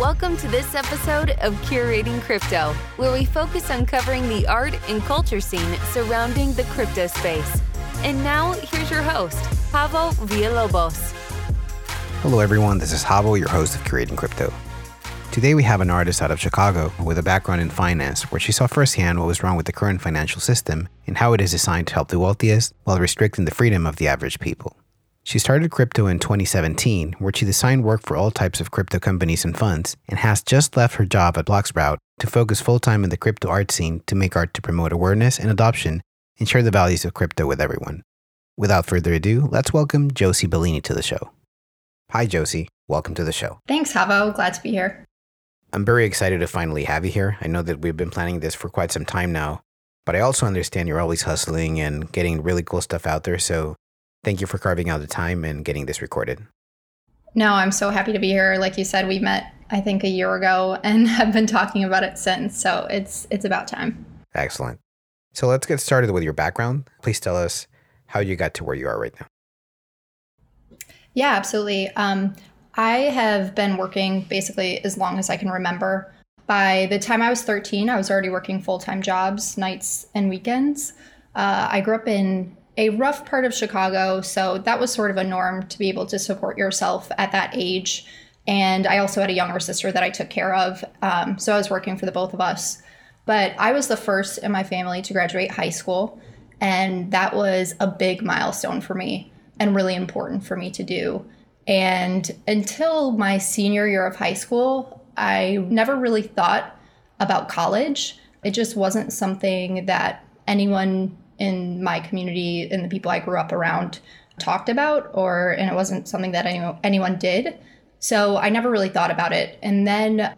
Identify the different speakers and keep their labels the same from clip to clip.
Speaker 1: Welcome to this episode of Curating Crypto, where we focus on covering the art and culture scene surrounding the crypto space. And now, here's your host, Javo Villalobos.
Speaker 2: Hello, everyone. This is Javo, your host of Curating Crypto. Today, we have an artist out of Chicago with a background in finance, where she saw firsthand what was wrong with the current financial system and how it is designed to help the wealthiest while restricting the freedom of the average people. She started crypto in 2017, where she designed work for all types of crypto companies and funds, and has just left her job at bloXroute to focus full time in the crypto art scene to make art to promote awareness and adoption and share the values of crypto with everyone. Without further ado, let's welcome Josie Bellini to the show. Hi, Josie. Welcome to the show.
Speaker 3: Thanks, Javo. Glad to be here.
Speaker 2: I'm very excited to finally have you here. I know that we've been planning this for quite some time now, but I also understand you're always hustling and getting really cool stuff out there. So thank you for carving out the time and getting this recorded.
Speaker 3: No, I'm so happy to be here. Like you said, we met I think a year ago and have been talking about it since. So it's it's about time.
Speaker 2: Excellent. So let's get started with your background. Please tell us how you got to where you are right now.
Speaker 3: Yeah, absolutely. Um, I have been working basically as long as I can remember. By the time I was 13, I was already working full time jobs, nights and weekends. Uh, I grew up in a rough part of Chicago, so that was sort of a norm to be able to support yourself at that age. And I also had a younger sister that I took care of, um, so I was working for the both of us. But I was the first in my family to graduate high school, and that was a big milestone for me and really important for me to do. And until my senior year of high school, I never really thought about college. It just wasn't something that anyone in my community and the people I grew up around talked about, or and it wasn't something that any, anyone did. So I never really thought about it. And then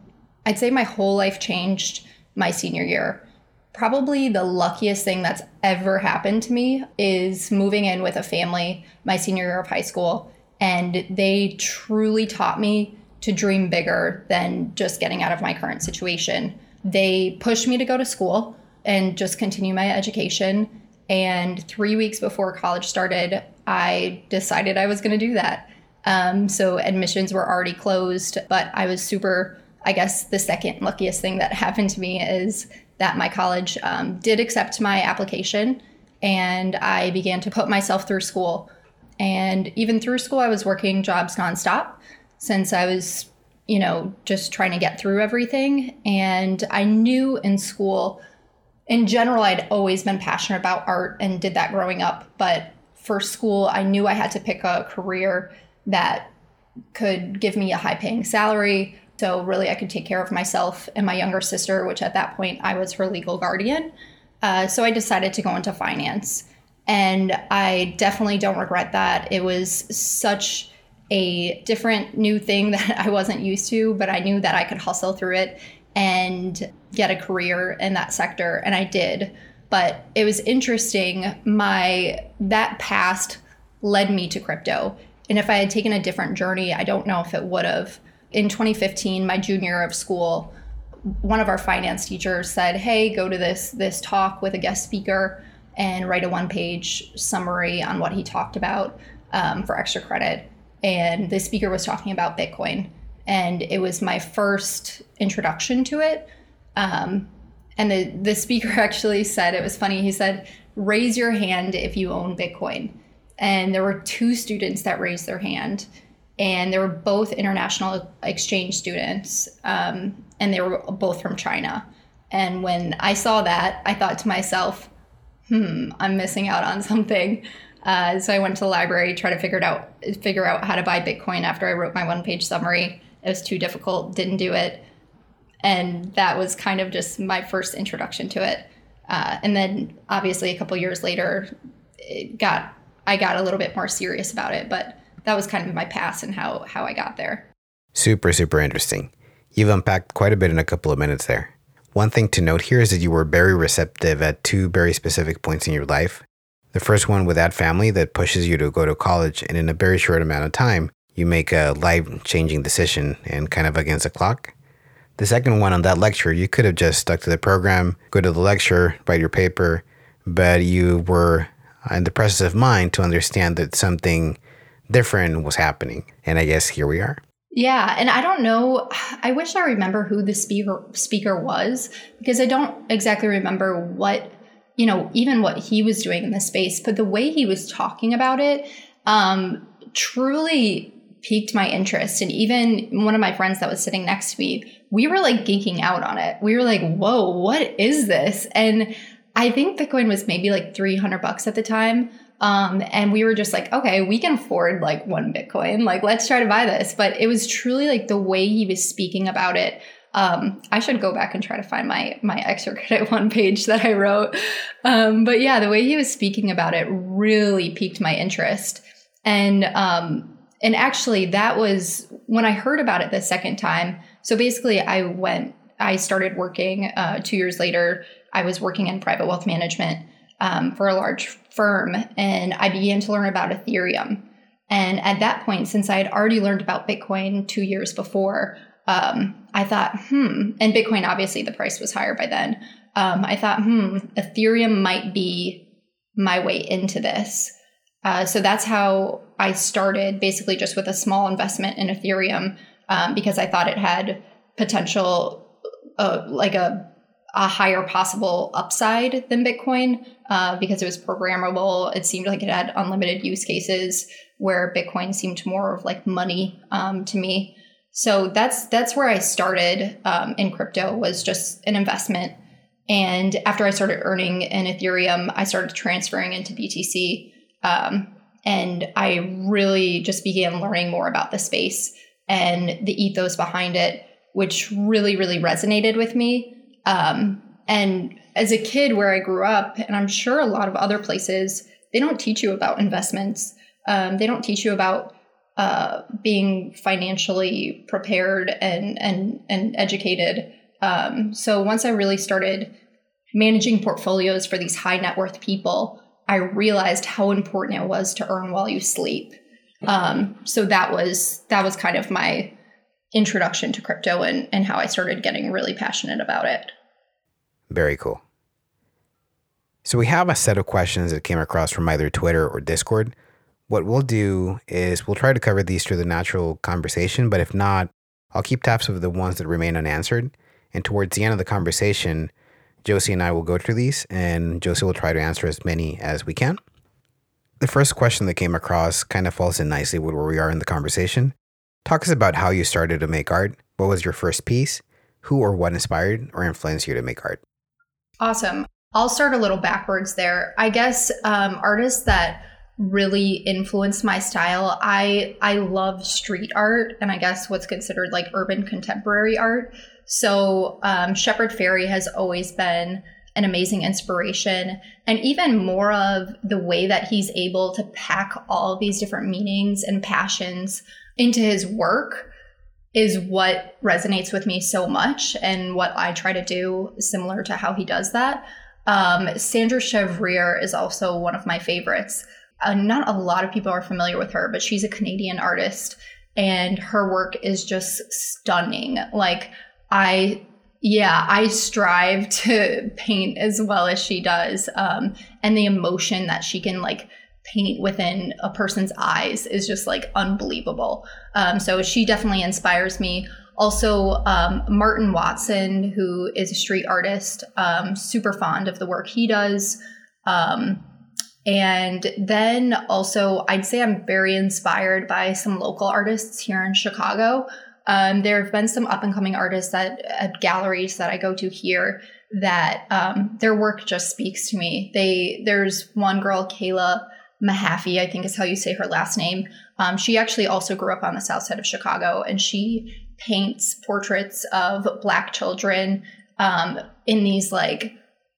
Speaker 3: I'd say my whole life changed my senior year. Probably the luckiest thing that's ever happened to me is moving in with a family my senior year of high school and they truly taught me to dream bigger than just getting out of my current situation. They pushed me to go to school and just continue my education. And three weeks before college started, I decided I was going to do that. Um, so admissions were already closed, but I was super, I guess the second luckiest thing that happened to me is that my college um, did accept my application and I began to put myself through school. And even through school, I was working jobs nonstop since I was, you know, just trying to get through everything. And I knew in school, in general, I'd always been passionate about art and did that growing up. But for school, I knew I had to pick a career that could give me a high paying salary. So, really, I could take care of myself and my younger sister, which at that point I was her legal guardian. Uh, so, I decided to go into finance. And I definitely don't regret that. It was such a different new thing that I wasn't used to, but I knew that I could hustle through it and get a career in that sector and I did. But it was interesting my that past led me to crypto. And if I had taken a different journey, I don't know if it would have. In 2015, my junior year of school, one of our finance teachers said, "Hey, go to this this talk with a guest speaker." and write a one page summary on what he talked about um, for extra credit. And the speaker was talking about Bitcoin. And it was my first introduction to it. Um, and the, the speaker actually said, it was funny, he said, raise your hand if you own Bitcoin. And there were two students that raised their hand. And they were both international exchange students. Um, and they were both from China. And when I saw that, I thought to myself, hmm, I'm missing out on something. Uh, so I went to the library, try to figure out, figure out how to buy Bitcoin after I wrote my one page summary. It was too difficult, didn't do it. And that was kind of just my first introduction to it. Uh, and then obviously a couple years later, it got I got a little bit more serious about it. But that was kind of my past and how how I got there.
Speaker 2: Super, super interesting. You've unpacked quite a bit in a couple of minutes there. One thing to note here is that you were very receptive at two very specific points in your life. The first one with that family that pushes you to go to college, and in a very short amount of time, you make a life changing decision and kind of against the clock. The second one on that lecture, you could have just stuck to the program, go to the lecture, write your paper, but you were in the process of mind to understand that something different was happening. And I guess here we are.
Speaker 3: Yeah, and I don't know. I wish I remember who the speaker speaker was because I don't exactly remember what you know, even what he was doing in the space. But the way he was talking about it, um, truly piqued my interest. And even one of my friends that was sitting next to me, we were like geeking out on it. We were like, "Whoa, what is this?" And I think Bitcoin was maybe like 300 bucks at the time. Um, and we were just like, okay, we can afford like one Bitcoin. Like, let's try to buy this. But it was truly like the way he was speaking about it. Um, I should go back and try to find my my extra credit one page that I wrote. Um, but yeah, the way he was speaking about it really piqued my interest. And um, and actually, that was when I heard about it the second time. So basically, I went. I started working uh, two years later. I was working in private wealth management um, for a large firm, and I began to learn about Ethereum. And at that point, since I had already learned about Bitcoin two years before, um, I thought, hmm, and Bitcoin, obviously, the price was higher by then. Um, I thought, hmm, Ethereum might be my way into this. Uh, so that's how I started, basically just with a small investment in Ethereum, um, because I thought it had potential, uh, like a a higher possible upside than Bitcoin uh, because it was programmable. It seemed like it had unlimited use cases, where Bitcoin seemed more of like money um, to me. So that's that's where I started um, in crypto was just an investment. And after I started earning in Ethereum, I started transferring into BTC, um, and I really just began learning more about the space and the ethos behind it, which really really resonated with me. Um, and as a kid where I grew up, and I'm sure a lot of other places, they don't teach you about investments. Um, they don't teach you about uh, being financially prepared and and and educated. Um, so once I really started managing portfolios for these high net worth people, I realized how important it was to earn while you sleep. Um, so that was that was kind of my introduction to crypto and, and how I started getting really passionate about it.
Speaker 2: Very cool. So we have a set of questions that came across from either Twitter or Discord. What we'll do is we'll try to cover these through the natural conversation, but if not, I'll keep tabs of the ones that remain unanswered. And towards the end of the conversation, Josie and I will go through these, and Josie will try to answer as many as we can. The first question that came across kind of falls in nicely with where we are in the conversation. Talk us about how you started to make art. What was your first piece? Who or what inspired or influenced you to make art?
Speaker 3: Awesome. I'll start a little backwards there. I guess um, artists that really influenced my style. I I love street art, and I guess what's considered like urban contemporary art. So um, Shepard Fairey has always been an amazing inspiration, and even more of the way that he's able to pack all these different meanings and passions into his work is what resonates with me so much and what I try to do similar to how he does that. Um, Sandra Chevrier is also one of my favorites. Uh, not a lot of people are familiar with her, but she's a Canadian artist and her work is just stunning. Like, I, yeah, I strive to paint as well as she does. Um, and the emotion that she can, like, paint within a person's eyes is just like unbelievable. Um, so she definitely inspires me. Also, um, Martin Whatson, who is a street artist, um, super fond of the work he does. Um, and then also, I'd say I'm very inspired by some local artists here in Chicago. Um, there have been some up and coming artists that at galleries that I go to here that um, their work just speaks to me. They there's one girl, Kayla Mahaffey, I think is how you say her last name. Um, she actually also grew up on the south side of Chicago and she paints portraits of Black children um, in these like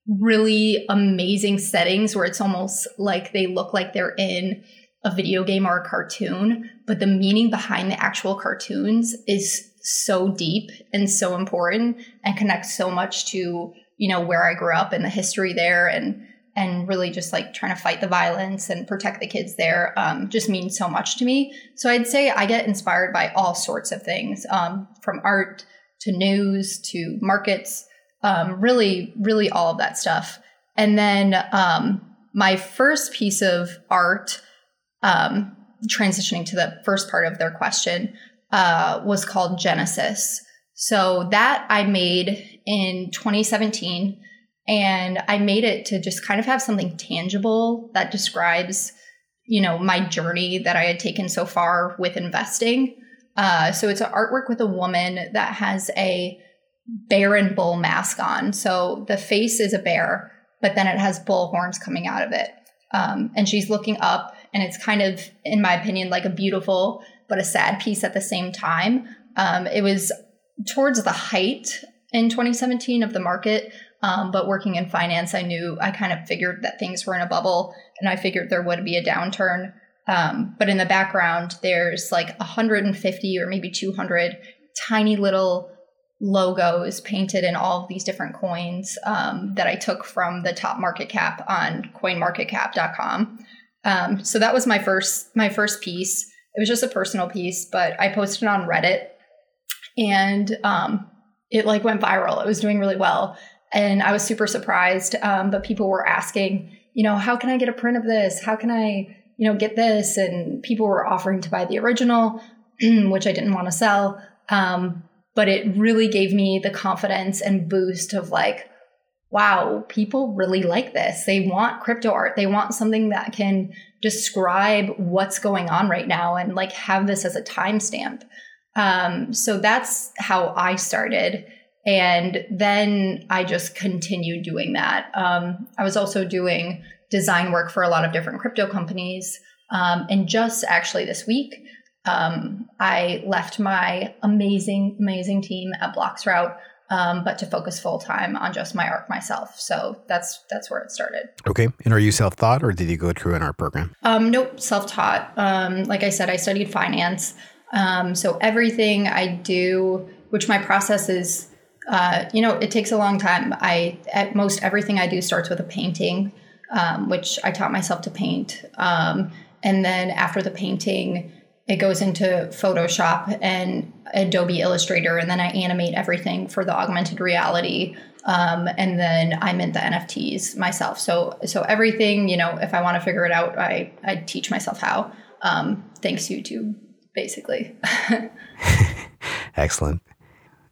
Speaker 3: really amazing settings where it's almost like they look like they're in a video game or a cartoon, but the meaning behind the actual cartoons is so deep and so important and connects so much to you know where I grew up and the history there and and really just like trying to fight the violence and protect the kids there um, just means so much to me. So I'd say I get inspired by all sorts of things um, from art to news to markets, um, really, really all of that stuff. And then um, my first piece of art, um, transitioning to the first part of their question, uh, was called Genesis. So that I made in 2017. And I made it to just kind of have something tangible that describes, you know, my journey that I had taken so far with investing. Uh, so it's an artwork with a woman that has a bear and bull mask on. So the face is a bear, but then it has bull horns coming out of it. Um, and she's looking up, and it's kind of, in my opinion, like a beautiful but a sad piece at the same time. Um, it was towards the height in 2017 of the market. Um, but working in finance, I knew I kind of figured that things were in a bubble and I figured there would be a downturn. Um, but in the background, there's like 150 or maybe 200 tiny little logos painted in all of these different coins um, that I took from the top market cap on coinmarketcap.com. Um, so that was my first my first piece. It was just a personal piece, but I posted on Reddit and um, it like went viral. It was doing really well. And I was super surprised. Um, but people were asking, you know, how can I get a print of this? How can I, you know, get this? And people were offering to buy the original, which I didn't want to sell. Um, but it really gave me the confidence and boost of like, wow, people really like this. They want crypto art. They want something that can describe what's going on right now and like have this as a timestamp. Um, so that's how I started. And then I just continued doing that. Um, I was also doing design work for a lot of different crypto companies. Um, and just actually this week, um, I left my amazing, amazing team at bloXroute, um, but to focus full time on just my art myself. So that's that's where it started.
Speaker 2: Okay. And are you self taught, or did you go through an art program?
Speaker 3: Um, nope, self taught. Um, like I said, I studied finance. Um, so everything I do, which my process is, uh, you know, it takes a long time. I at most everything I do starts with a painting, um, which I taught myself to paint, um, and then after the painting, it goes into Photoshop and Adobe Illustrator, and then I animate everything for the augmented reality. Um, and then I mint the NFTs myself. So so everything, you know, if I want to figure it out, I I teach myself how. Um, thanks YouTube basically.
Speaker 2: Excellent.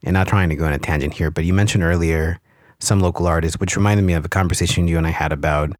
Speaker 2: And not trying to go on a tangent here, but you mentioned earlier some local artists, which reminded me of a conversation you and I had about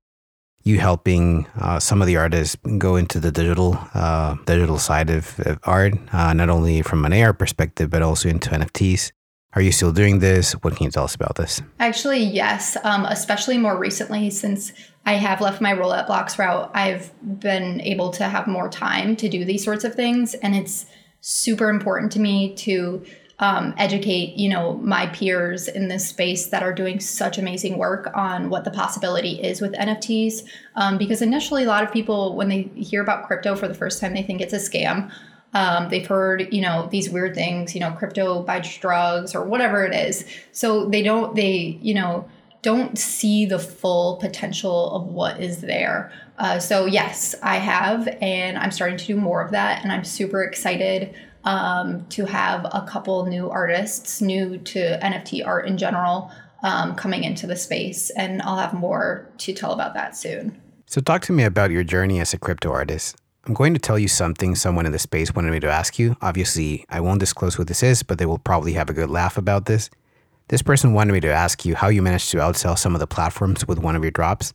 Speaker 2: you helping uh, some of the artists go into the digital uh, digital side of, of art, uh, not only from an AR perspective, but also into NFTs. Are you still doing this? What can you tell us about this?
Speaker 3: Actually, yes. Um, especially more recently, since I have left my role at route, I've been able to have more time to do these sorts of things, and it's super important to me to um, educate, you know, my peers in this space that are doing such amazing work on what the possibility is with NFTs. Um, because initially, a lot of people, when they hear about crypto for the first time, they think it's a scam. Um, they've heard, you know, these weird things, you know, crypto buys drugs or whatever it is. So they don't, they, you know, don't see the full potential of what is there. Uh, so yes, I have, and I'm starting to do more of that, and I'm super excited um, to have a couple new artists, new to NFT art in general, um, coming into the space, and I'll have more to tell about that soon.
Speaker 2: So, talk to me about your journey as a crypto artist. I'm going to tell you something someone in the space wanted me to ask you. Obviously, I won't disclose who this is, but they will probably have a good laugh about this. This person wanted me to ask you how you managed to outsell some of the platforms with one of your drops.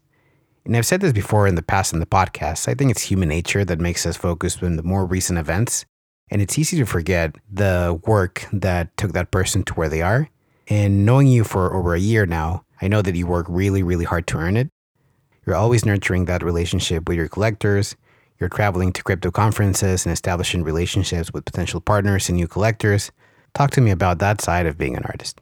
Speaker 2: And I've said this before in the past in the podcast. I think it's human nature that makes us focus on the more recent events. And it's easy to forget the work that took that person to where they are. And knowing you for over a year now, I know that you work really, really hard to earn it. You're always nurturing that relationship with your collectors, you're traveling to crypto conferences and establishing relationships with potential partners and new collectors. Talk to me about that side of being an artist.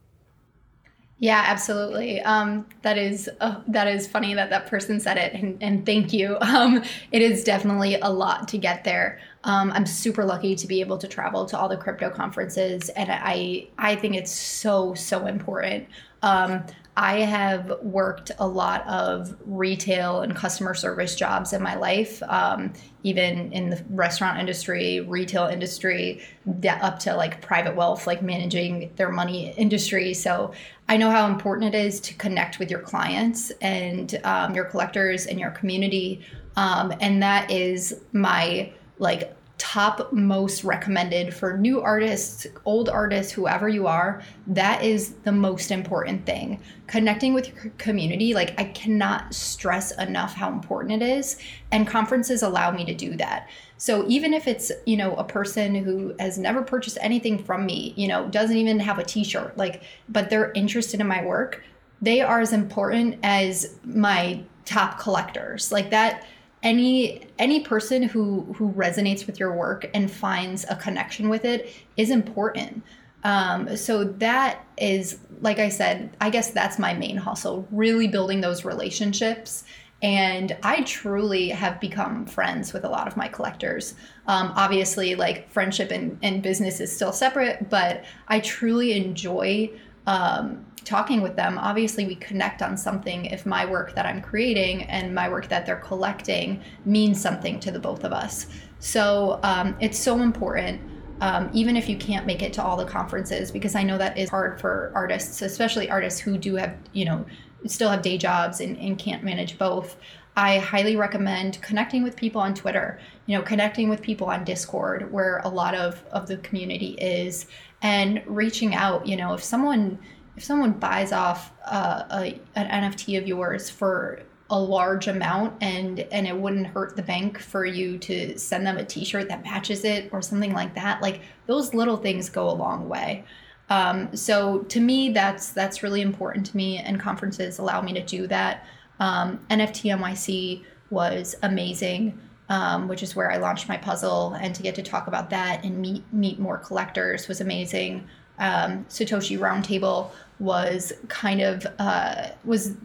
Speaker 3: Yeah, absolutely. Um, that is uh, that is funny that that person said it, and, and thank you. Um, it is definitely a lot to get there. Um, I'm super lucky to be able to travel to all the crypto conferences, and I I think it's so so important. Um, I have worked a lot of retail and customer service jobs in my life, um, even in the restaurant industry, retail industry, up to like private wealth, like managing their money industry. So I know how important it is to connect with your clients and um, your collectors and your community. Um, and that is my like top most recommended for new artists, old artists, whoever you are. That is the most important thing. Connecting with your community, like I cannot stress enough how important it is. And conferences allow me to do that. So even if it's, you know, a person who has never purchased anything from me, you know, doesn't even have a t-shirt, like, but they're interested in my work, they are as important as my top collectors. Like that any any person who who resonates with your work and finds a connection with it is important. Um, so that is like i said i guess that's my main hustle really building those relationships. And i truly have become friends with a lot of my collectors. Um, obviously like friendship and, and business is still separate but i truly enjoy um, talking with them, obviously we connect on something if my work that I'm creating and my work that they're collecting means something to the both of us. So um, it's so important. Um, even if you can't make it to all the conferences, because I know that is hard for artists, especially artists who do have, you know, still have day jobs and, and can't manage both. I highly recommend connecting with people on Twitter, you know, connecting with people on Discord, where a lot of, of the community is, and reaching out. You know, if someone if someone buys off uh, a, an NFT of yours for a large amount and and it wouldn't hurt the bank for you to send them a t-shirt that matches it or something like that like those little things go a long way. Um, so to me that's that's really important to me and conferences allow me to do that. Um, nft nyc was amazing um, which is where i launched my puzzle and to get to talk about that and meet meet more collectors was amazing. Um, satoshi roundtable was kind of uh, was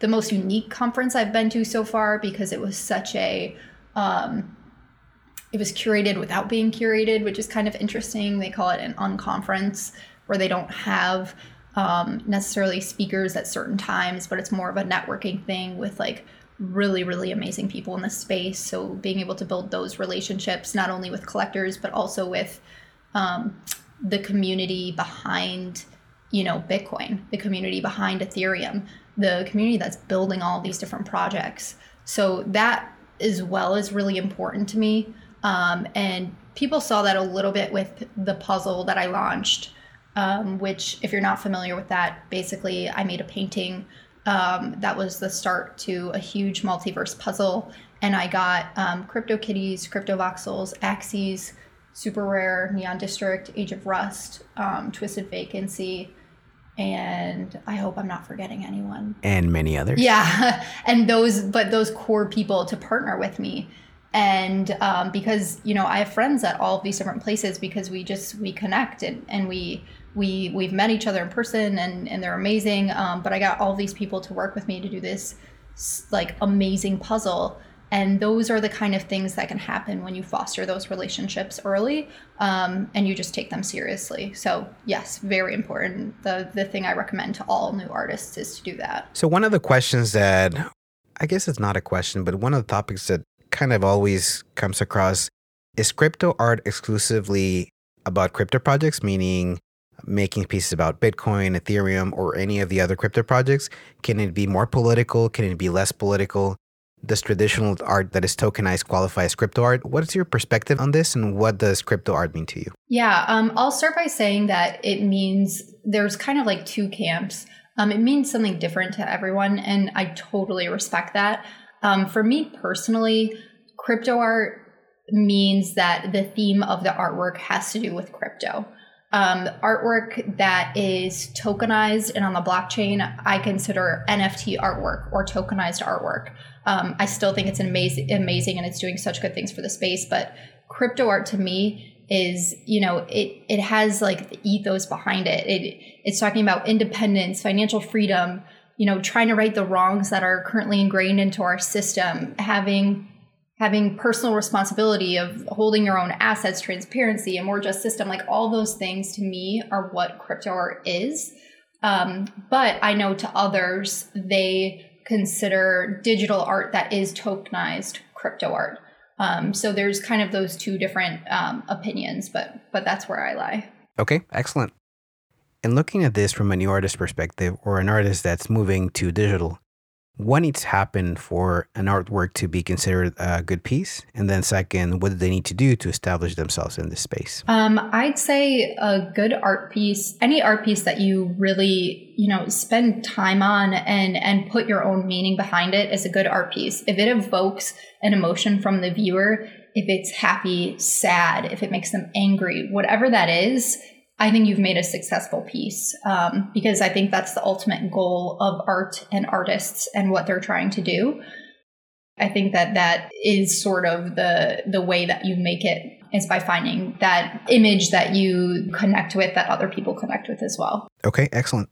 Speaker 3: the most unique conference I've been to so far because it was such a um, it was curated without being curated, which is kind of interesting. They call it an unconference where they don't have um, necessarily speakers at certain times, but it's more of a networking thing with like really, really amazing people in the space. So being able to build those relationships, not only with collectors, but also with um, the community behind you know bitcoin the community behind ethereum the community that's building all these different projects. So that as well is really important to me. Um, and people saw that a little bit with the puzzle that i launched um, which if you're not familiar with that basically i made a painting um, that was the start to a huge multiverse puzzle. And i got um, crypto kitties crypto voxels axes super rare neon district age of rust um, twisted vacancy and I hope I'm not forgetting anyone.
Speaker 2: And many others.
Speaker 3: Yeah, and those, but those core people to partner with me, and um, because you know I have friends at all of these different places because we just we connect and, and we we we've met each other in person and and they're amazing. Um, but I got all these people to work with me to do this like amazing puzzle and those are the kind of things that can happen when you foster those relationships early um, and you just take them seriously. So yes very important. The the thing i recommend to all new artists is to do that.
Speaker 2: So one of the questions that i guess it's not a question but one of the topics that kind of always comes across is crypto art exclusively about crypto projects meaning making pieces about bitcoin ethereum or any of the other crypto projects. Can it be more political? Can it be less political does traditional art that is tokenized qualify as crypto art? What is your perspective on this, and what does crypto art mean to you?
Speaker 3: Yeah, um, I'll start by saying that it means there's kind of like two camps. Um, it means something different to everyone, and I totally respect that. Um, for me personally, crypto art means that the theme of the artwork has to do with crypto. Um, artwork that is tokenized and on the blockchain, I consider NFT artwork or tokenized artwork. Um, I still think it's amazing, amazing, and it's doing such good things for the space. But crypto art to me is, you know, it it has like the ethos behind it. It it's talking about independence, financial freedom. You know, trying to right the wrongs that are currently ingrained into our system, having having personal responsibility of holding your own assets, transparency, a more just system, like all those things to me are what crypto art is. Um, but I know to others, they consider digital art that is tokenized crypto art. Um, so there's kind of those two different um, opinions, but but that's where I lie.
Speaker 2: Okay, excellent. And looking at this from a new artist perspective, or an artist that's moving to digital, what needs to happen for an artwork to be considered a good piece? And then, second, what do they need to do to establish themselves in this space?
Speaker 3: Um, I'd say a good art piece, any art piece that you really, you know, spend time on and and put your own meaning behind it is a good art piece. If it evokes an emotion from the viewer, if it's happy, sad, if it makes them angry, whatever that is, I think you've made a successful piece um, because I think that's the ultimate goal of art and artists and what they're trying to do. I think that that is sort of the the way that you make it is by finding that image that you connect with that other people connect with as well.
Speaker 2: Okay, excellent.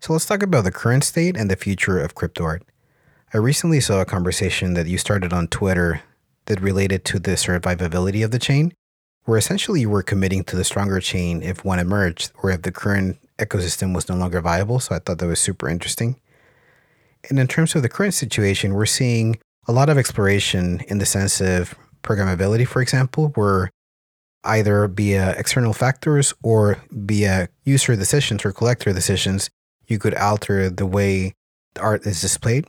Speaker 2: So let's talk about the current state and the future of crypto art. I recently saw a conversation that you started on Twitter that related to the survivability of the chain where essentially you were committing to the stronger chain if one emerged or if the current ecosystem was no longer viable. So I thought that was super interesting. And in terms of the current situation, we're seeing a lot of exploration in the sense of programmability, for example, where either via external factors or via user decisions or collector decisions, you could alter the way the art is displayed.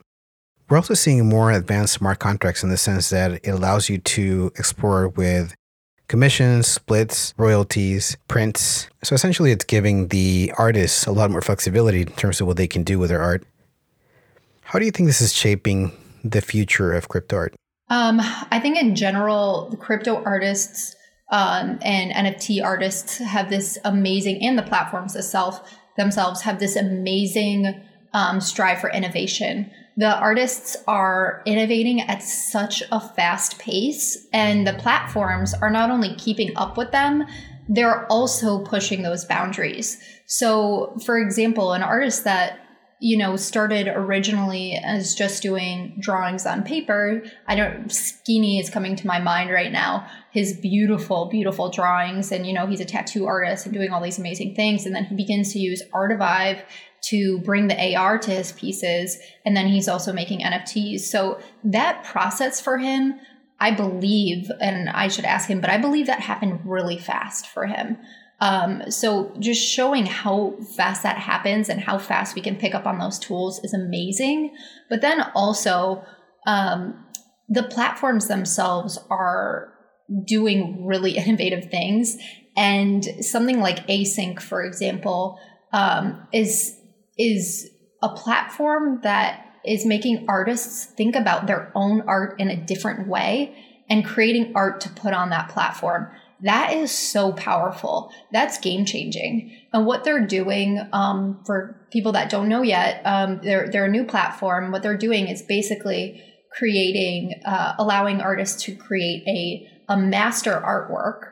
Speaker 2: We're also seeing more advanced smart contracts in the sense that it allows you to explore with commissions, splits, royalties, prints. So essentially, it's giving the artists a lot more flexibility in terms of what they can do with their art. How do you think this is shaping the future of crypto art?
Speaker 3: Um, I think in general, the crypto artists um, and NFT artists have this amazing, and the platforms itself themselves have this amazing um, strive for innovation the artists are innovating at such a fast pace, and the platforms are not only keeping up with them, they're also pushing those boundaries. So, for example, an artist that you know started originally as just doing drawings on paper i don't skinny is coming to my mind right now his beautiful beautiful drawings and you know he's a tattoo artist and doing all these amazing things and then he begins to use artivive to bring the AR to his pieces. And then he's also making NFTs. So that process for him, I believe, and I should ask him, but I believe that happened really fast for him. Um, so just showing how fast that happens and how fast we can pick up on those tools is amazing. But then also, um, the platforms themselves are doing really innovative things. And something like Async, for example, um, is is a platform that is making artists think about their own art in a different way and creating art to put on that platform. That is so powerful. That's game changing. And what they're doing, um, for people that don't know yet, um, they're, they're a new platform. What they're doing is basically creating, uh, allowing artists to create a, a master artwork,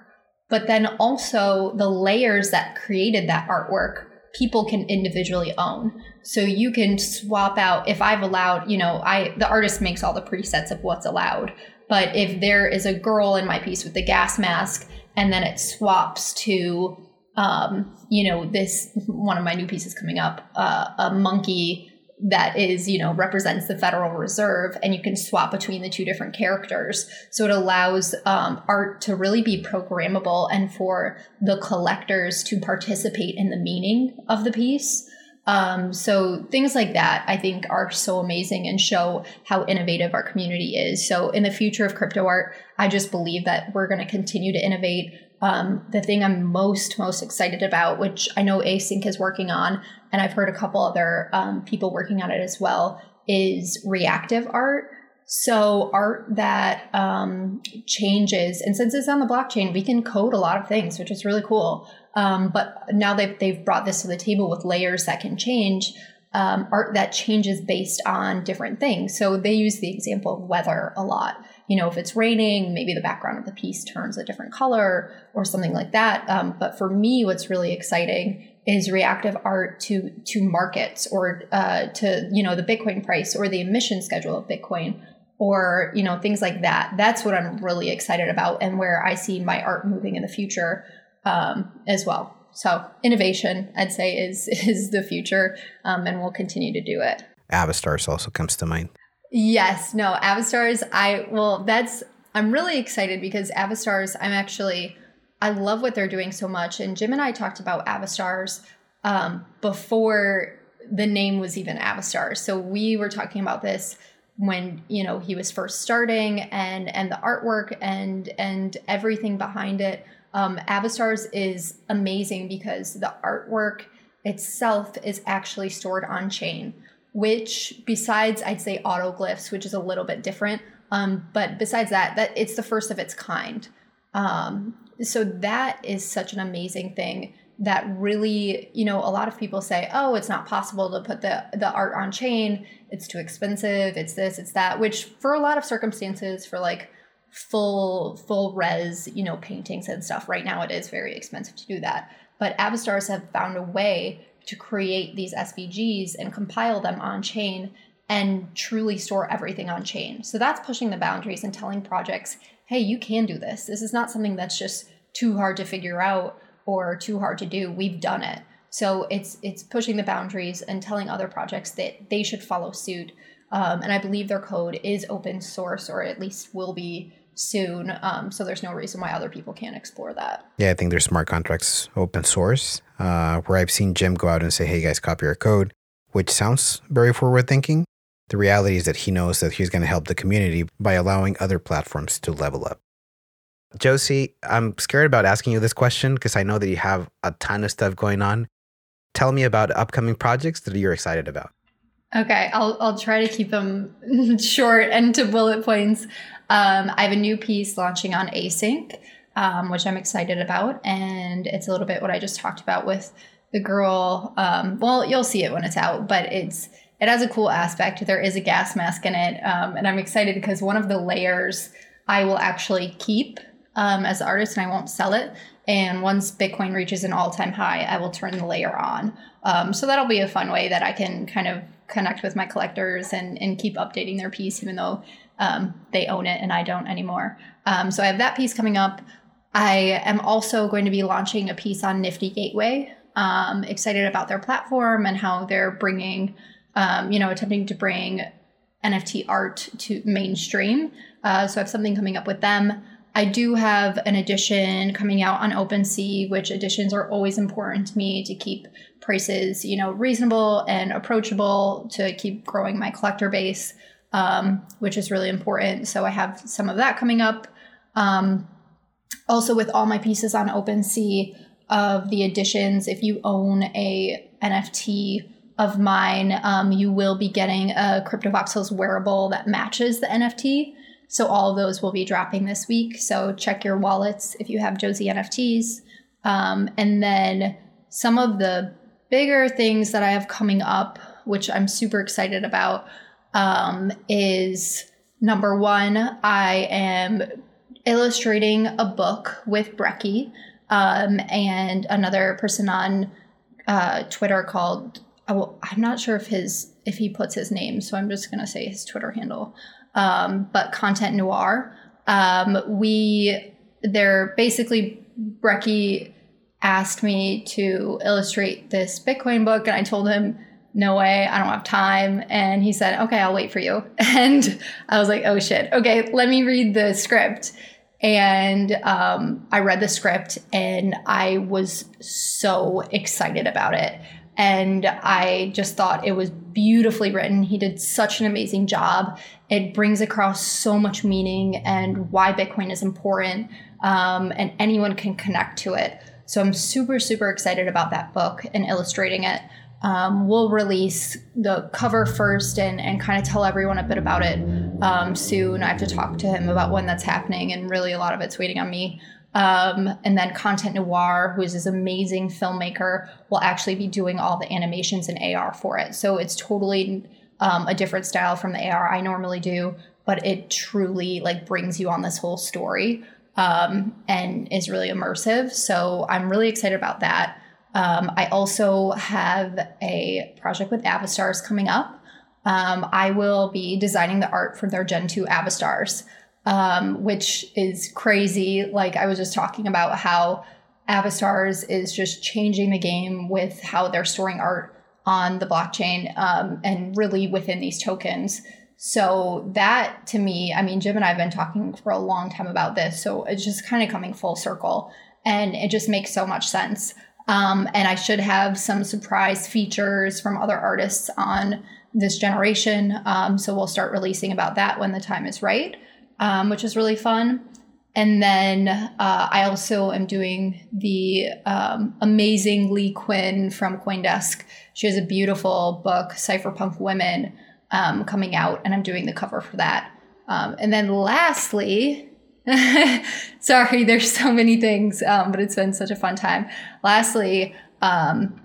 Speaker 3: but then also the layers that created that artwork people can individually own. So you can swap out if I've allowed, you know, I the artist makes all the presets of what's allowed. But if there is a girl in my piece with the gas mask and then it swaps to um, you know, this one of my new pieces coming up, uh, a monkey that is, you know, represents the Federal Reserve, and you can swap between the two different characters. So it allows um, art to really be programmable and for the collectors to participate in the meaning of the piece. Um, so things like that, I think, are so amazing and show how innovative our community is. So in the future of crypto art, I just believe that we're going to continue to innovate. Um, the thing I'm most most excited about, which I know Async is working on, and I've heard a couple other um, people working on it as well, is reactive art. So art that um, changes, and since it's on the blockchain, we can code a lot of things, which is really cool. Um, but now they've they've brought this to the table with layers that can change. Um, art that changes based on different things. So they use the example of weather a lot. You know, if it's raining, maybe the background of the piece turns a different color or something like that. Um, but for me, what's really exciting is reactive art to to markets or uh, to you know the Bitcoin price or the emission schedule of Bitcoin or you know things like that. That's what I'm really excited about and where I see my art moving in the future um, as well. So innovation, I'd say, is is the future, um, and we'll continue to do it.
Speaker 2: Avastars also comes to mind.
Speaker 3: Yes, no, Avastars. I well, that's I'm really excited because Avastars. I'm actually I love what they're doing so much. And Jim and I talked about Avastars um, before the name was even Avastars. So we were talking about this when you know he was first starting and and the artwork and and everything behind it um avastars is amazing because the artwork itself is actually stored on chain which besides i'd say autoglyphs which is a little bit different um but besides that that it's the first of its kind um so that is such an amazing thing that really, you know, a lot of people say, "Oh, it's not possible to put the the art on chain. It's too expensive. It's this, it's that." Which for a lot of circumstances for like full full res, you know, paintings and stuff, right now it is very expensive to do that. But Avastars have found a way to create these SVGs and compile them on chain and truly store everything on chain. So that's pushing the boundaries and telling projects, "Hey, you can do this. This is not something that's just too hard to figure out." or too hard to do. We've done it. So it's it's pushing the boundaries and telling other projects that they should follow suit. Um, and i believe their code is open source or at least will be soon. Um, so there's no reason why other people can't explore that.
Speaker 2: Yeah i think their smart contracts open source uh, where i've seen jim go out and say hey guys copy our code which sounds very forward thinking the reality is that he knows that he's going to help the community by allowing other platforms to level up Josie, I'm scared about asking you this question because I know that you have a ton of stuff going on. Tell me about upcoming projects that you're excited about.
Speaker 3: Okay, I'll I'll try to keep them short and to bullet points. Um, I have a new piece launching on Async, um, which I'm excited about, and it's a little bit what I just talked about with the girl. Um, well, you'll see it when it's out, but it's it has a cool aspect. There is a gas mask in it, um, and I'm excited because one of the layers I will actually keep um, as an artist and I won't sell it. And once Bitcoin reaches an all time high, I will turn the layer on. Um, so that'll be a fun way that I can kind of connect with my collectors and, and keep updating their piece, even though um, they own it and I don't anymore. Um, so I have that piece coming up. I am also going to be launching a piece on Nifty Gateway. Um, excited about their platform and how they're bringing, um, you know, attempting to bring NFT art to mainstream. Uh, so I have something coming up with them. I do have an edition coming out on OpenSea, which editions are always important to me to keep prices, you know, reasonable and approachable to keep growing my collector base, um, which is really important. So I have some of that coming up. Um, also, with all my pieces on OpenSea of the editions, if you own a NFT of mine, um, you will be getting a Crypto CryptoVoxels wearable that matches the NFT. So all those will be dropping this week. So check your wallets if you have Josie NFTs. Um, and then some of the bigger things that I have coming up, which I'm super excited about, um, is number one, I am illustrating a book with Brekkie um, and another person on uh, Twitter called. Oh, I'm not sure if his if he puts his name, so I'm just gonna say his Twitter handle um, but content noir. Um, we they're basically Brekkie asked me to illustrate this Bitcoin book, and I told him no way, I don't have time. And he said, okay, I'll wait for you. And I was like, oh shit, okay, let me read the script. And um, I read the script and I was so excited about it. And I just thought it was beautifully written. He did such an amazing job. It brings across so much meaning and why Bitcoin is important, um, and anyone can connect to it. So I'm super, super excited about that book and illustrating it. Um, we'll release the cover first and, and kind of tell everyone a bit about it um, soon. I have to talk to him about when that's happening, and really a lot of it's waiting on me. Um, and then Content Noir, who is this amazing filmmaker, will actually be doing all the animations in AR for it. So it's totally um, a different style from the AR I normally do, but it truly like brings you on this whole story um, and is really immersive. So I'm really excited about that. Um, I also have a project with Avastars coming up. Um, I will be designing the art for their Gen 2 Avastars um, which is crazy. Like I was just talking about how Avastars is just changing the game with how they're storing art on the blockchain um, and really within these tokens. So that to me, I mean, Jim and I have been talking for a long time about this. So it's just kind of coming full circle and it just makes so much sense. Um, and I should have some surprise features from other artists on this generation. Um, so we'll start releasing about that when the time is right, um, which is really fun. And then uh, I also am doing the um, amazing Leigh Cuen from Coindesk. She has a beautiful book, Cypherpunk Women, um, coming out, and I'm doing the cover for that. Um, and then lastly, sorry, there's so many things, um, but it's been such a fun time. Lastly, um,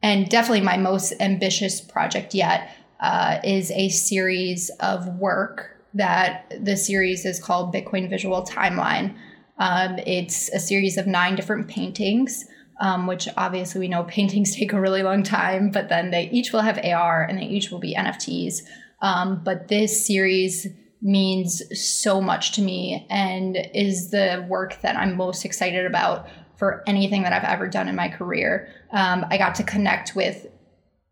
Speaker 3: and definitely my most ambitious project yet, uh, is a series of work that the series is called Bitcoin Visual Timeline. Um, it's a series of nine different paintings, um, which obviously we know paintings take a really long time, but then they each will have AR and they each will be NFTs. Um, but this series means so much to me and is the work that I'm most excited about for anything that I've ever done in my career. Um, I got to connect with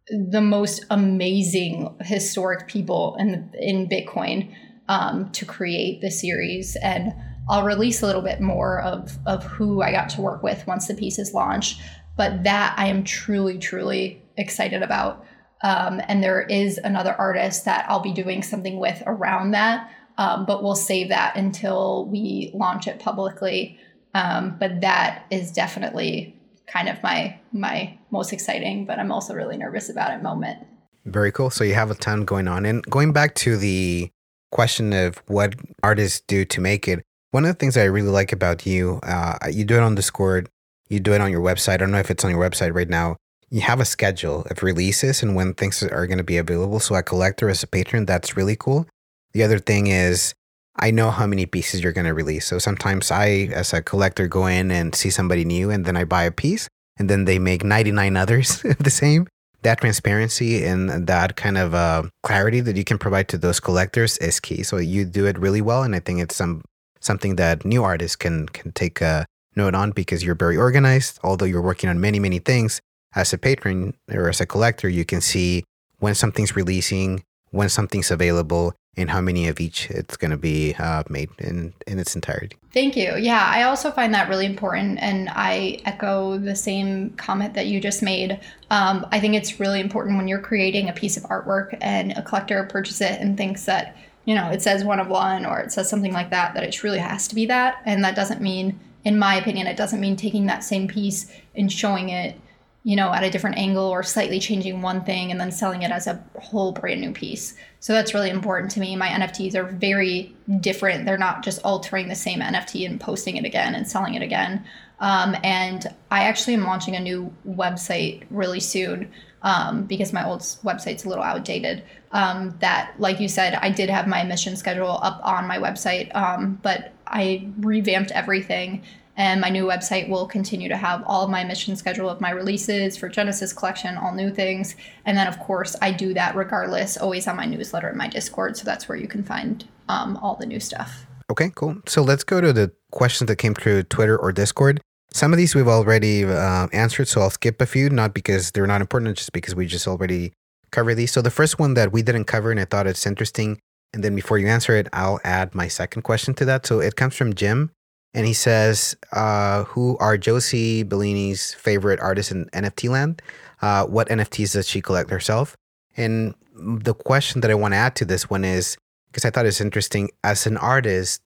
Speaker 3: the most amazing historic people in in Bitcoin um, to create the series. And I'll release a little bit more of, of who I got to work with once the piece is launched. But that I am truly, truly excited about. Um, and there is another artist that I'll be doing something with around that. Um, but we'll save that until we launch it publicly. Um, but that is definitely kind of my my most exciting, but I'm also really nervous about it moment.
Speaker 2: Very cool. So you have a ton going on. And going back to the question of what artists do to make it, one of the things I really like about you, uh, you do it on Discord, you do it on your website. I don't know if it's on your website right now. You have a schedule of releases and when things are going to be available. So, a collector, as a patron, that's really cool. The other thing is, I know how many pieces you're going to release. So sometimes I, as a collector, go in and see somebody new and then I buy a piece and then they make 99 others the same that transparency and that kind of uh, clarity that you can provide to those collectors is key. So you do it really well, and I think it's some something that new artists can can take a note on because you're very organized. Although you're working on many many things, as a patron or as a collector, you can see when something's releasing, when something's available, and how many of each it's going to be uh, made in in its entirety.
Speaker 3: Thank you. Yeah, I also find that really important, and I echo the same comment that you just made. Um, I think it's really important when you're creating a piece of artwork and a collector purchases it and thinks that you know it says one of one or it says something like that that it truly has to be that, and that doesn't mean, in my opinion, it doesn't mean taking that same piece and showing it you know, at a different angle or slightly changing one thing and then selling it as a whole brand new piece. So that's really important to me. My NFTs are very different. They're not just altering the same NFT and posting it again and selling it again. Um, and I actually am launching a new website really soon um, because my old website's a little outdated. Um, that, like you said, I did have my mission schedule up on my website, um, but I revamped everything and my new website will continue to have all of my mission schedule of my releases for Genesis Collection, all new things. And then, of course, I do that regardless, always on my newsletter and my Discord. So that's where you can find um, all the new stuff.
Speaker 2: Okay, cool. So let's go to the questions that came through Twitter or Discord. Some of these we've already uh, answered, so I'll skip a few, not because they're not important, just because we just already covered these. So the first one that we didn't cover and I thought it's interesting, and then before you answer it, I'll add my second question to that. So it comes from Jim and he says, uh, "Who are Josie Bellini's favorite artists in NFT land? Uh, what NFTs does she collect herself?" And the question that I want to add to this one is because I thought it's interesting. As an artist,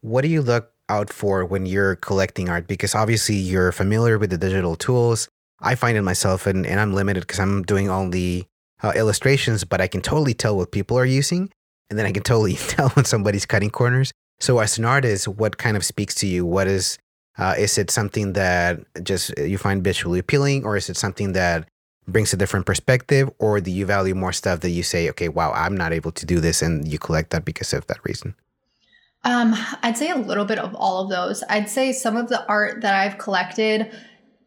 Speaker 2: what do you look out for when you're collecting art? Because obviously you're familiar with the digital tools. I find it myself, and, and I'm limited because I'm doing only uh, illustrations, but I can totally tell what people are using, and then I can totally tell when somebody's cutting corners. So, as an artist, what kind of speaks to you? What is uh, is it something that just you find visually appealing, or is it something that brings a different perspective, or do you value more stuff that you say, okay, wow, I'm not able to do this, and you collect that because of that reason?
Speaker 3: Um, I'd say a little bit of all of those. I'd say some of the art that I've collected,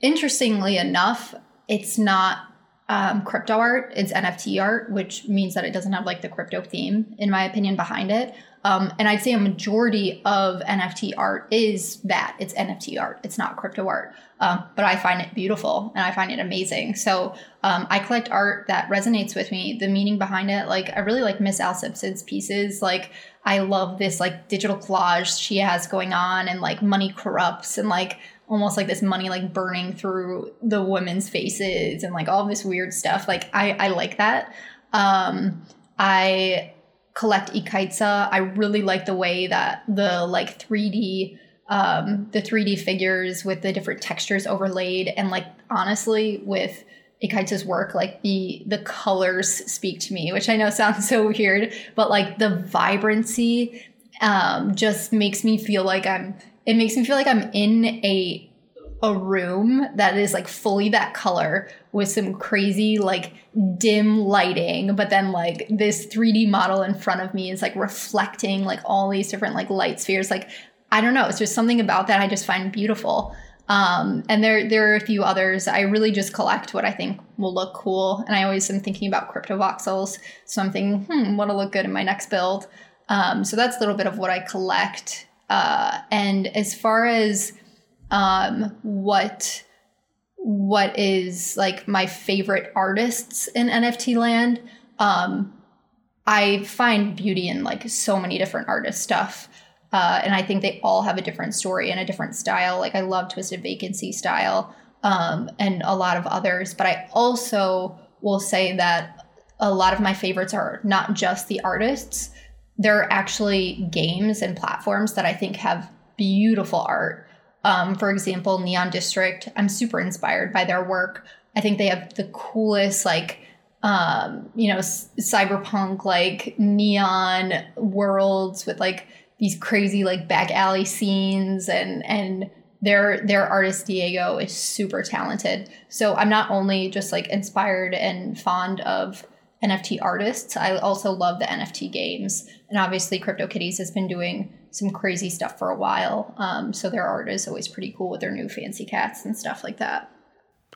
Speaker 3: interestingly enough, it's not um, crypto art, it's NFT art, which means that it doesn't have like the crypto theme, in my opinion, behind it. Um, and I'd say a majority of NFT art is that it's NFT art. It's not crypto art. Um, but I find it beautiful and I find it amazing. So um, I collect art that resonates with me. The meaning behind it, like I really like Miss Al Simpson's pieces. Like I love this like digital collage she has going on, and like money corrupts, and like almost like this money like burning through the women's faces and like all this weird stuff. Like I I like that. Um, I collect ikaitsa. I really like the way that the like 3D um, the 3D figures with the different textures overlaid and like honestly with Ikaitsa's work, like the the colors speak to me, which I know sounds so weird, but like the vibrancy um, just makes me feel like I'm. It makes me feel like I'm in a a room that is like fully that color with some crazy like dim lighting but then like this 3d model in front of me is like reflecting like all these different like light spheres. Like i don't know it's just something about that i just find beautiful. Um, and there there are a few others. I really just collect what i think will look cool and i always am thinking about Cryptovoxels so i'm thinking hmm what'll look good in my next build? Um, so that's a little bit of what i collect uh, and as far as um, what what is like my favorite artists in NFT land. Um, I find beauty in like so many different artist stuff. Uh, and I think they all have a different story and a different style. Like I love Twisted Vacancy style um, and a lot of others. But I also will say that a lot of my favorites are not just the artists. There are actually games and platforms that I think have beautiful art um, for example, Neon District, I'm super inspired by their work. I think they have the coolest, like, um, you know, cyberpunk, like neon worlds with like these crazy, like, back alley scenes and, and, their their artist Diego is super talented. So I'm not only just like inspired and fond of NFT artists, I also love the NFT games. And obviously CryptoKitties has been doing some crazy stuff for a while. Um, so their art is always pretty cool with their new fancy cats and stuff like that.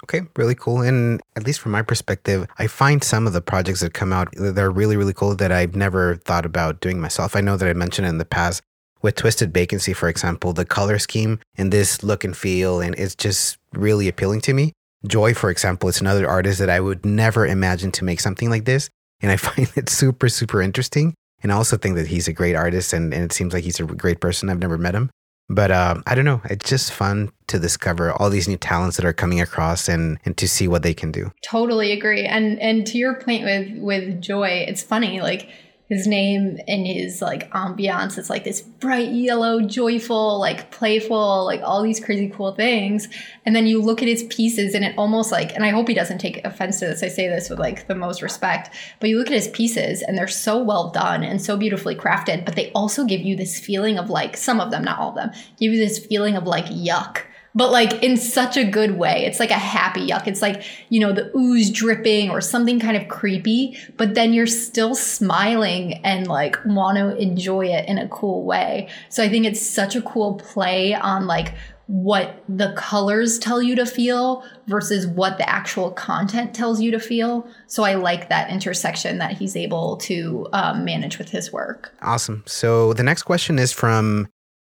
Speaker 2: Okay, really cool. And at least from my perspective, I find some of the projects that come out they're really really cool that I've never thought about doing myself. I know that I mentioned in the past with Twisted Vacancy, for example, the color scheme and this look and feel, and it's just really appealing to me. Joy, for example, is another artist that I would never imagine to make something like this. And I find it super, super interesting. And I also think that he's a great artist and, and it seems like he's a great person. I've never met him. But um, I don't know. It's just fun to discover all these new talents that are coming across and, and to see what they can do.
Speaker 3: Totally agree. And and to your point with with Joy, it's funny. Like his name and his like ambiance. It's like this bright yellow joyful like playful like all these crazy cool things. And then you look at his pieces and it almost like and i hope he doesn't take offense to this i say this with like the most respect but you look at his pieces and they're so well done and so beautifully crafted but they also give you this feeling of like some of them not all of them give you this feeling of like yuck but like in such a good way. It's like a happy yuck. It's like, you know, the ooze dripping or something kind of creepy, but then you're still smiling and like want to enjoy it in a cool way. So I think it's such a cool play on like what the colors tell you to feel versus what the actual content tells you to feel. So I like that intersection that he's able to um, manage with his work.
Speaker 2: Awesome. So the next question is from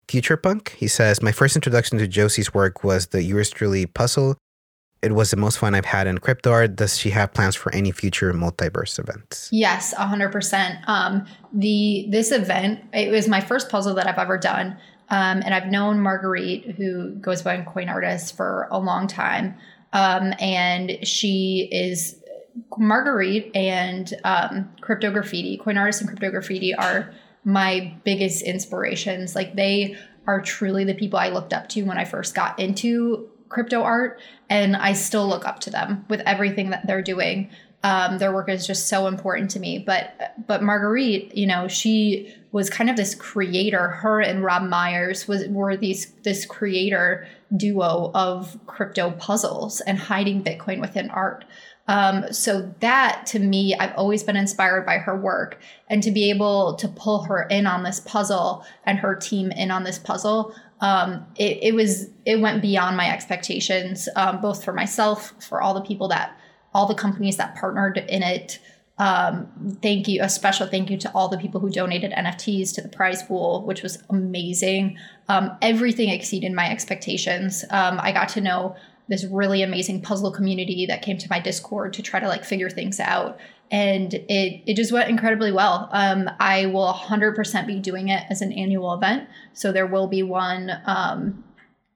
Speaker 2: Future Punk. He says, My first introduction to Josie's work was the yours truly puzzle. It was the most fun I've had in crypto art. Does she have plans for any future multiverse events?
Speaker 3: Yes, 100%. Um, the This event, it was my first puzzle that I've ever done. Um, and I've known Marguerite, who goes by Coin Artist, for a long time. Um, and she is Marguerite and um, Crypto Graffiti, Coin Artist and Crypto Graffiti are my biggest inspirations. Like they are truly the people I looked up to when I first got into crypto art, and I still look up to them with everything that they're doing. Um, their work is just so important to me. But but Marguerite, you know, she was kind of this creator. Her and Rob Myers was were these this creator duo of crypto puzzles and hiding Bitcoin within art. Um, so that to me, I've always been inspired by her work, and to be able to pull her in on this puzzle and her team in on this puzzle, um, it, it, was it went beyond my expectations, um, both for myself, for all the people that, all the companies that partnered in it. Um, thank you, a special thank you to all the people who donated NFTs to the prize pool, which was amazing. Um, everything exceeded my expectations. Um, I got to know this really amazing puzzle community that came to my discord to try to like figure things out. And it it just went incredibly well. Um, i will 100% be doing it as an annual event. So there will be one um,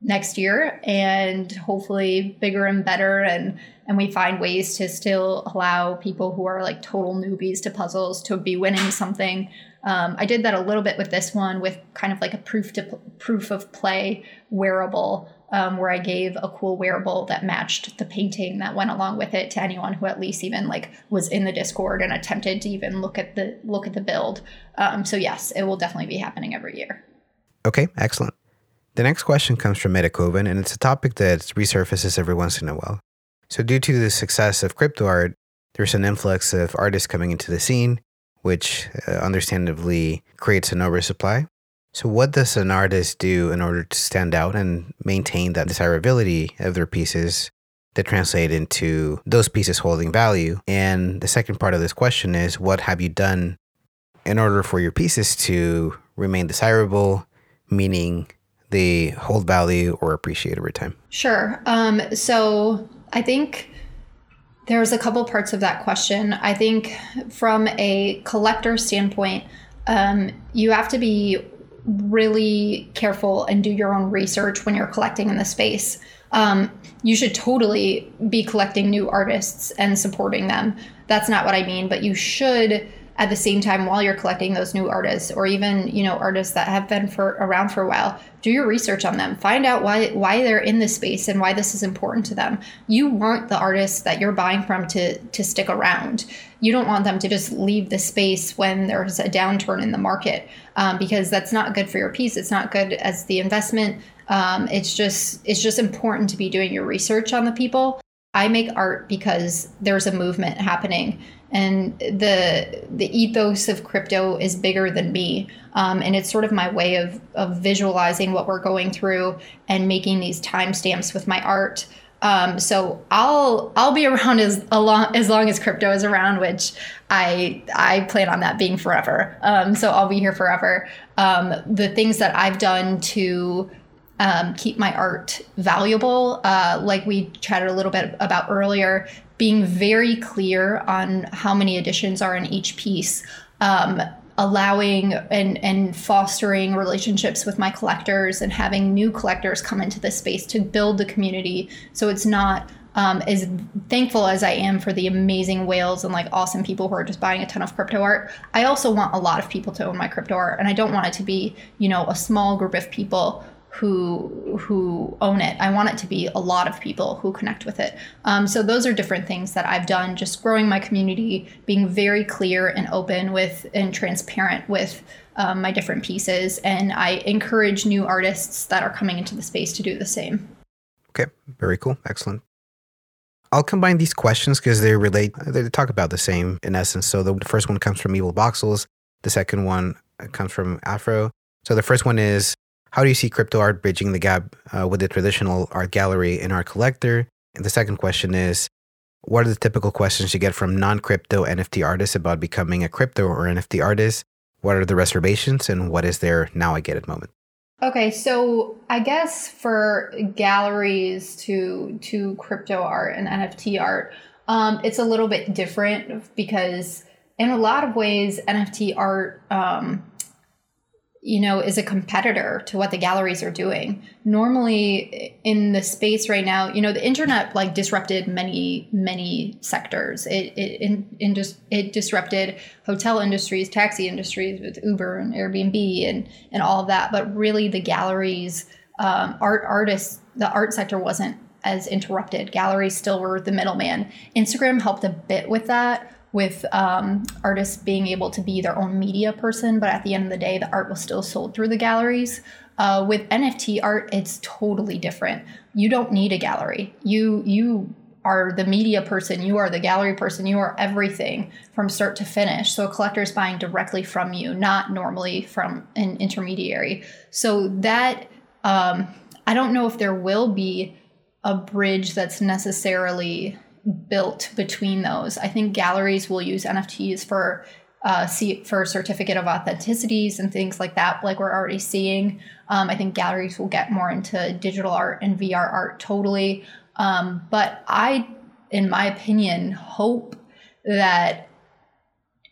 Speaker 3: next year and hopefully bigger and better. And and we find ways to still allow people who are like total newbies to puzzles to be winning something. Um, i did that a little bit with this one with kind of like a proof to proof of play wearable um, where i gave a cool wearable that matched the painting that went along with it to anyone who at least even like was in the discord and attempted to even look at the look at the build um, so yes it will definitely be happening every year
Speaker 2: okay excellent the next question comes from MetaKovan, and it's a topic that resurfaces every once in a while. So, due to the success of crypto art, there's an influx of artists coming into the scene, which uh, understandably creates an oversupply. So, what does an artist do in order to stand out and maintain that desirability of their pieces that translate into those pieces holding value? And the second part of this question is what have you done in order for your pieces to remain desirable, meaning they hold value or appreciate over time?
Speaker 3: Sure. Um, so I think there's a couple parts of that question. I think from a collector standpoint, um, you have to be really careful and do your own research when you're collecting in the space. Um, you should totally be collecting new artists and supporting them. That's not what I mean, but you should at the same time while you're collecting those new artists or even you know artists that have been for around for a while do your research on them find out why why they're in this space and why this is important to them you want the artists that you're buying from to to stick around you don't want them to just leave the space when there's a downturn in the market um, because that's not good for your piece it's not good as the investment. Um, it's just it's just important to be doing your research on the people. I make art because there's a movement happening and the the ethos of crypto is bigger than me. Um, and it's sort of my way of of visualizing what we're going through and making these timestamps with my art um, so I'll I'll be around as long as long as crypto is around, which I I plan on that being forever. Um, so I'll be here forever. Um, the things that I've done to um, keep my art valuable, uh, like we chatted a little bit about earlier, being very clear on how many editions are in each piece, um, allowing and, and fostering relationships with my collectors and having new collectors come into this space to build the community. So it's not um, as thankful as I am for the amazing whales and like awesome people who are just buying a ton of crypto art. I also want a lot of people to own my crypto art, and I don't want it to be, you know, a small group of people who who own it. I want it to be a lot of people who connect with it. Um, so those are different things that I've done. Just growing my community, being very clear and open with and transparent with um, my different pieces, and I encourage new artists that are coming into the space to do the same.
Speaker 2: Okay, very cool, excellent. I'll combine these questions because they relate. They talk about the same in essence. So the first one comes from Evil Voxels. The second one comes from Afro. So the first one is how do you see crypto art bridging the gap uh, with the traditional art gallery and art collector? And the second question is what are the typical questions you get from non crypto NFT artists about becoming a crypto or NFT artist? What are the reservations and what is their now I get it moment?
Speaker 3: Okay, so I guess for galleries to to crypto art and NFT art, um, it's a little bit different because in a lot of ways NFT art um, you know, is a competitor to what the galleries are doing. Normally in the space right now, you know, the internet like disrupted many, many sectors. It it in, in just it disrupted hotel industries, taxi industries with Uber and Airbnb and and all of that. But really the galleries, um, art artists, the art sector wasn't as interrupted. Galleries still were the middleman. Instagram helped a bit with that with um, artists being able to be their own media person, but at the end of the day, the art was still sold through the galleries. Uh, with NFT art, it's totally different. You don't need a gallery. You you are the media person. You are the gallery person. You are everything from start to finish. So a collector is buying directly from you, not normally from an intermediary. So that um, I don't know if there will be a bridge that's necessarily built between those. I think galleries will use NFTs for uh, see for certificate of authenticities and things like that, like we're already seeing. Um, I think galleries will get more into digital art and VR art totally. Um, but I, in my opinion, hope that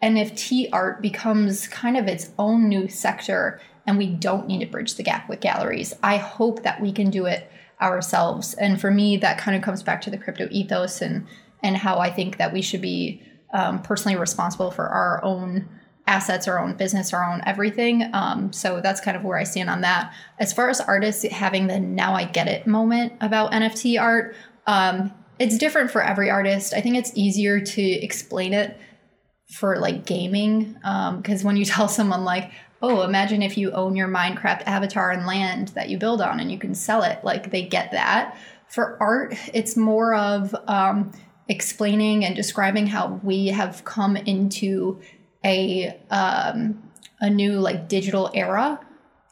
Speaker 3: NFT art becomes kind of its own new sector and we don't need to bridge the gap with galleries. I hope that we can do it ourselves. And for me, that kind of comes back to the crypto ethos and and how I think that we should be um, personally responsible for our own assets, our own business, our own everything. Um, so that's kind of where I stand on that. As far as artists having the now I get it moment about NFT art, um, it's different for every artist. I think it's easier to explain it for like gaming because um, when you tell someone like oh imagine if you own your minecraft avatar and land that you build on and you can sell it like they get that. For art it's more of um, explaining and describing how we have come into a um, a new like digital era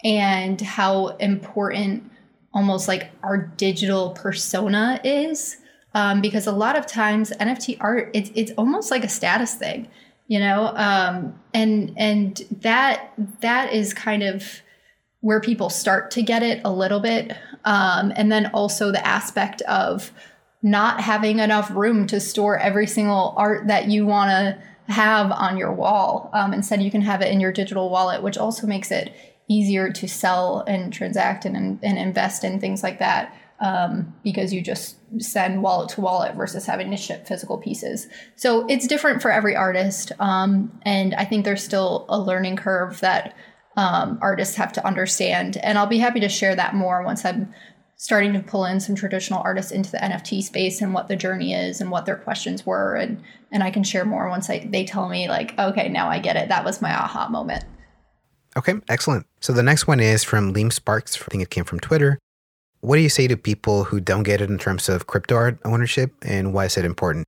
Speaker 3: and how important almost like our digital persona is um, because a lot of times NFT art it's it's almost like a status thing, you know, um, and and that that is kind of where people start to get it a little bit, um, and then also the aspect of not having enough room to store every single art that you want to have on your wall. Um, instead, you can have it in your digital wallet, which also makes it easier to sell and transact and, and invest in things like that um, because you just send wallet to wallet versus having to ship physical pieces. So it's different for every artist. Um, and I think there's still a learning curve that um, artists have to understand. And I'll be happy to share that more once I'm starting to pull in some traditional artists into the NFT space and what the journey is and what their questions were. And, and I can share more once I, they tell me, like, okay, now I get it. That was my aha moment.
Speaker 2: Okay, excellent. So the next one is from Liam Sparks. I think it came from Twitter. What do you say to people who don't get it in terms of crypto art ownership and why is it important?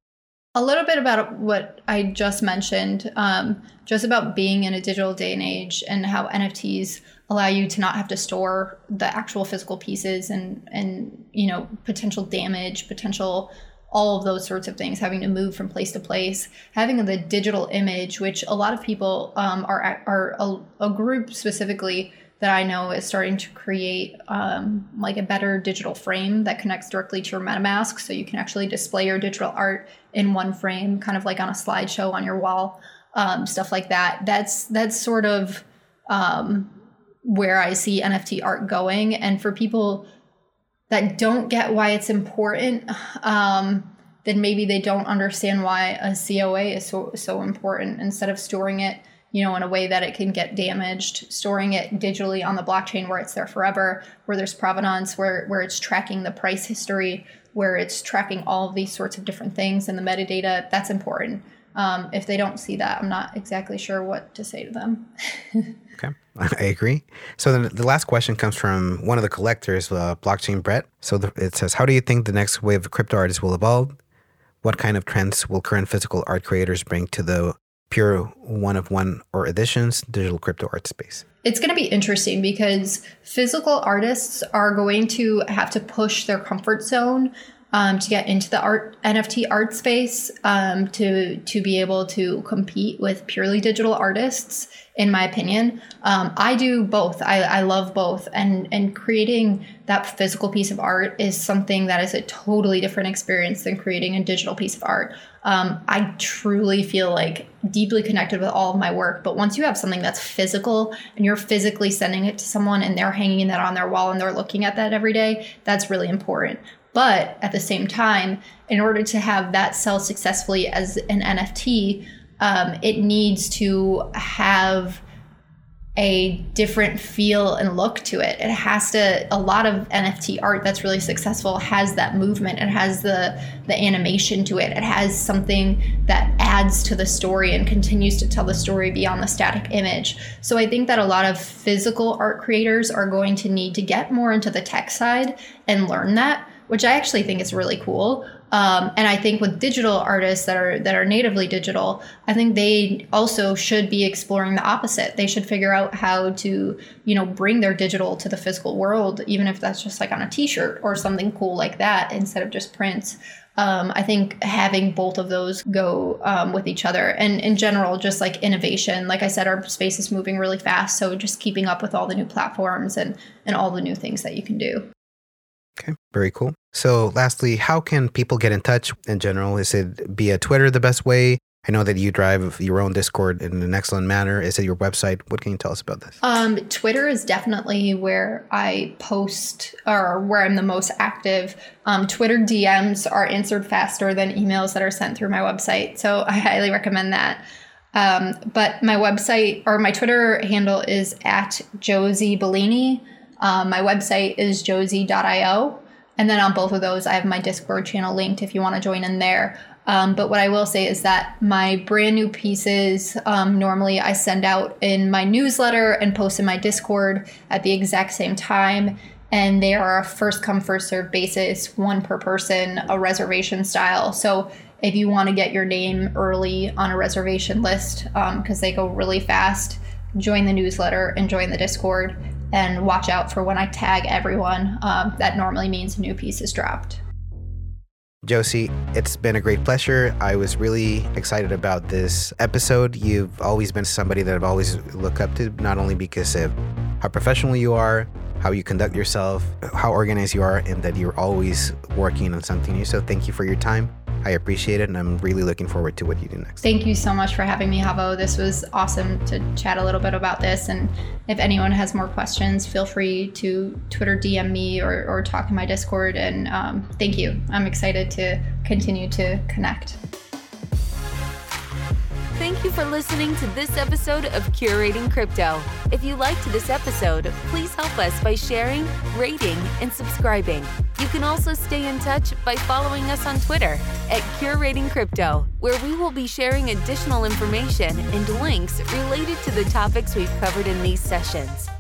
Speaker 3: A little bit about what I just mentioned, um, just about being in a digital day and age and how NFTs allow you to not have to store the actual physical pieces and and you know potential damage, potential all of those sorts of things, having to move from place to place, having the digital image, which a lot of people um, are are a, a group specifically that I know is starting to create um, like a better digital frame that connects directly to your MetaMask. So you can actually display your digital art in one frame, kind of like on a slideshow on your wall, um, stuff like that. That's that's sort of um, where I see NFT art going. And for people that don't get why it's important, um, then maybe they don't understand why a COA is so so important. Instead of storing it you know, in a way that it can get damaged, storing it digitally on the blockchain where it's there forever, where there's provenance, where, where it's tracking the price history, where it's tracking all of these sorts of different things and the metadata, that's important. Um, if they don't see that, I'm not exactly sure what to say to them.
Speaker 2: okay, I agree. So then the last question comes from one of the collectors, uh, Blockchain Brett. So the, it says, How do you think the next wave of crypto artists will evolve? What kind of trends will current physical art creators bring to the pure one of one or editions digital crypto art space?
Speaker 3: It's going to be interesting because physical artists are going to have to push their comfort zone um, to get into the art NFT art space um, to to be able to compete with purely digital artists. In my opinion, um, I do both. I, I love both, and and creating that physical piece of art is something that is a totally different experience than creating a digital piece of art. Um, I truly feel like deeply connected with all of my work. But once you have something that's physical and you're physically sending it to someone and they're hanging that on their wall and they're looking at that every day, that's really important. But at the same time, in order to have that sell successfully as an NFT, um, it needs to have a different feel and look to it. It has to a lot of NFT art that's really successful has that movement. It has the the animation to it. It has something that adds to the story and continues to tell the story beyond the static image. So I think that a lot of physical art creators are going to need to get more into the tech side and learn that which I actually think is really cool. Um, and I think with digital artists that are that are natively digital, I think they also should be exploring the opposite. They should figure out how to, you know, bring their digital to the physical world, even if that's just like on a T-shirt or something cool like that, instead of just prints. Um, I think having both of those go um, with each other, and in general, just like innovation. Like I said, our space is moving really fast, so just keeping up with all the new platforms and and all the new things that you can do.
Speaker 2: Okay, very cool. So, lastly, how can people get in touch in general? Is it via Twitter the best way? I know that you drive your own Discord in an excellent manner. Is it your website? What can you tell us about this?
Speaker 3: Um, Twitter is definitely where I post or where I'm the most active. Um, Twitter DMs are answered faster than emails that are sent through my website. So I highly recommend that. Um, but my website or my Twitter handle is at Josie Bellini. Um, my website is josie.io. And then on both of those, I have my Discord channel linked if you want to join in there. Um, but what I will say is that my brand new pieces, um, normally I send out in my newsletter and post in my Discord at the exact same time. And they are a first come, first serve basis, one per person, a reservation style. So if you want to get your name early on a reservation list, because um, they go really fast, join the newsletter and join the Discord and watch out for when I tag everyone. Um, that normally means a new piece is dropped.
Speaker 2: Josie, it's been a great pleasure. I was really excited about this episode. You've always been somebody that I've always looked up to, not only because of how professional you are, how you conduct yourself, how organized you are, and that you're always working on something new. So thank you for your time. I appreciate it, and I'm really looking forward to what you do next.
Speaker 3: Thank you so much for having me, Havo. This was awesome to chat a little bit about this. And if anyone has more questions, feel free to Twitter DM me or, or talk in my Discord. And um, thank you. I'm excited to continue to connect.
Speaker 1: Thank you for listening to this episode of Curating Crypto. If you liked this episode, please help us by sharing, rating, and subscribing. You can also stay in touch by following us on Twitter at Curating Crypto, where we will be sharing additional information and links related to the topics we've covered in these sessions.